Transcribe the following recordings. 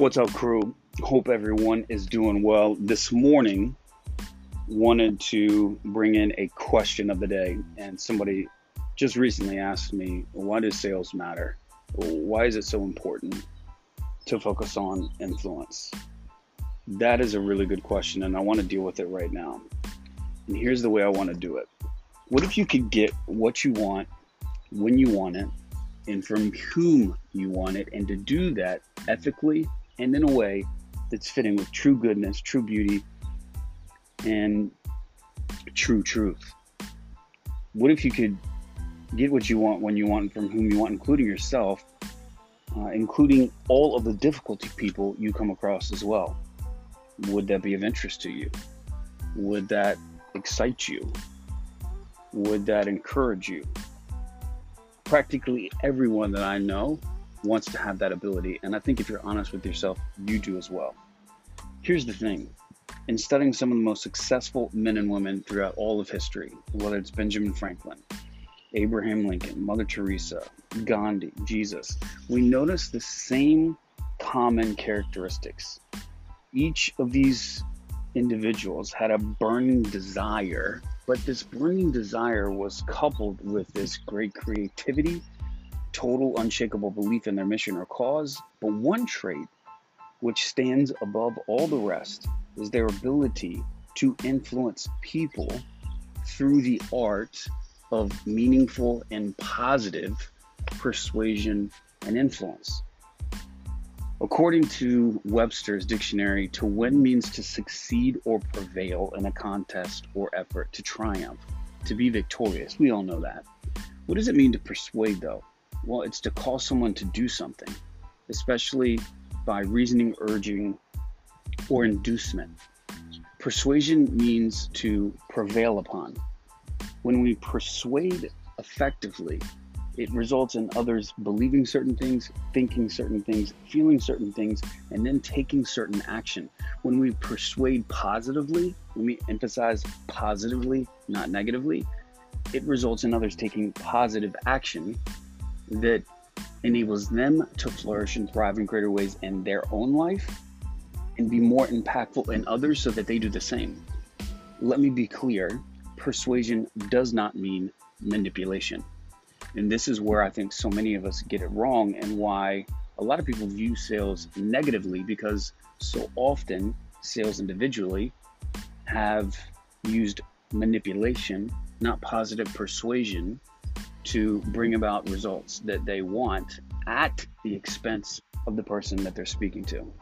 What's up, crew? Hope everyone is doing well. This morning, wanted to bring in a question of the day, and somebody just recently asked me, "Why does sales matter? Why is it so important to focus on influence?" That is a really good question, and I want to deal with it right now. And here's the way I want to do it. What if you could get what you want when you want it, and from whom you want it, and to do that ethically and in a way that's fitting with true goodness, true beauty, and true truth. What if you could get what you want when you want from whom you want, including yourself, uh, including all of the difficulty people you come across as well? Would that be of interest to you? Would that excite you? Would that encourage you? Practically everyone that I know wants to have that ability. And I think if you're honest with yourself, you do as well. Here's the thing in studying some of the most successful men and women throughout all of history, whether it's Benjamin Franklin, Abraham Lincoln, Mother Teresa, Gandhi, Jesus, we notice the same common characteristics. Each of these individuals had a burning desire, but this burning desire was coupled with this great creativity total unshakable belief in their mission or cause, but one trait which stands above all the rest is their ability to influence people through the art of meaningful and positive persuasion and influence. According to Webster's dictionary, to win means to succeed or prevail in a contest or effort, to triumph, to be victorious. We all know that. What does it mean to persuade, though? Well, it's to call someone to do something, especially by reasoning, urging, or inducement. Persuasion means to prevail upon. When we persuade effectively, it results in others believing certain things, thinking certain things, feeling certain things, and then taking certain action. When we persuade positively, when we emphasize positively, not negatively, it results in others taking positive action that enables them to flourish and thrive in greater ways in their own life and be more impactful in others so that they do the same. Let me be clear persuasion does not mean manipulation. And this is where I think so many of us get it wrong and why a lot of people view sales negatively because so often sales individually have used manipulation, not positive persuasion, to bring about results that they want at the expense of the person that they're speaking to.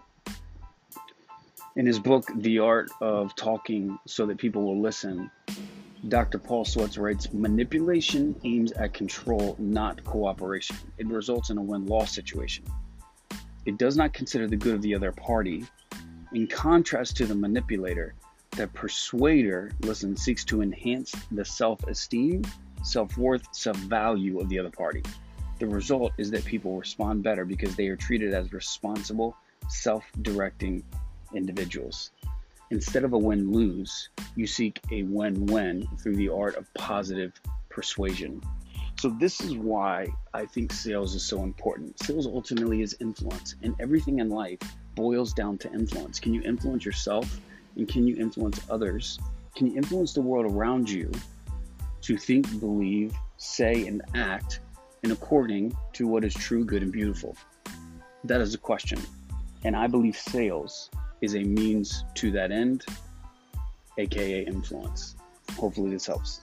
In his book, The Art of Talking So That People Will Listen, Dr. Paul Swets writes Manipulation aims at control, not cooperation. It results in a win loss situation. It does not consider the good of the other party. In contrast to the manipulator, the persuader, listen, seeks to enhance the self esteem self worth, self value of the other party. The result is that people respond better because they are treated as responsible, self directing individuals. Instead of a win lose, you seek a win win through the art of positive persuasion. So, this is why I think sales is so important. Sales ultimately is influence, and everything in life boils down to influence. Can you influence yourself? And can you influence others? Can you influence the world around you? To think, believe, say, and act in according to what is true, good, and beautiful? That is the question. And I believe sales is a means to that end, aka influence. Hopefully, this helps.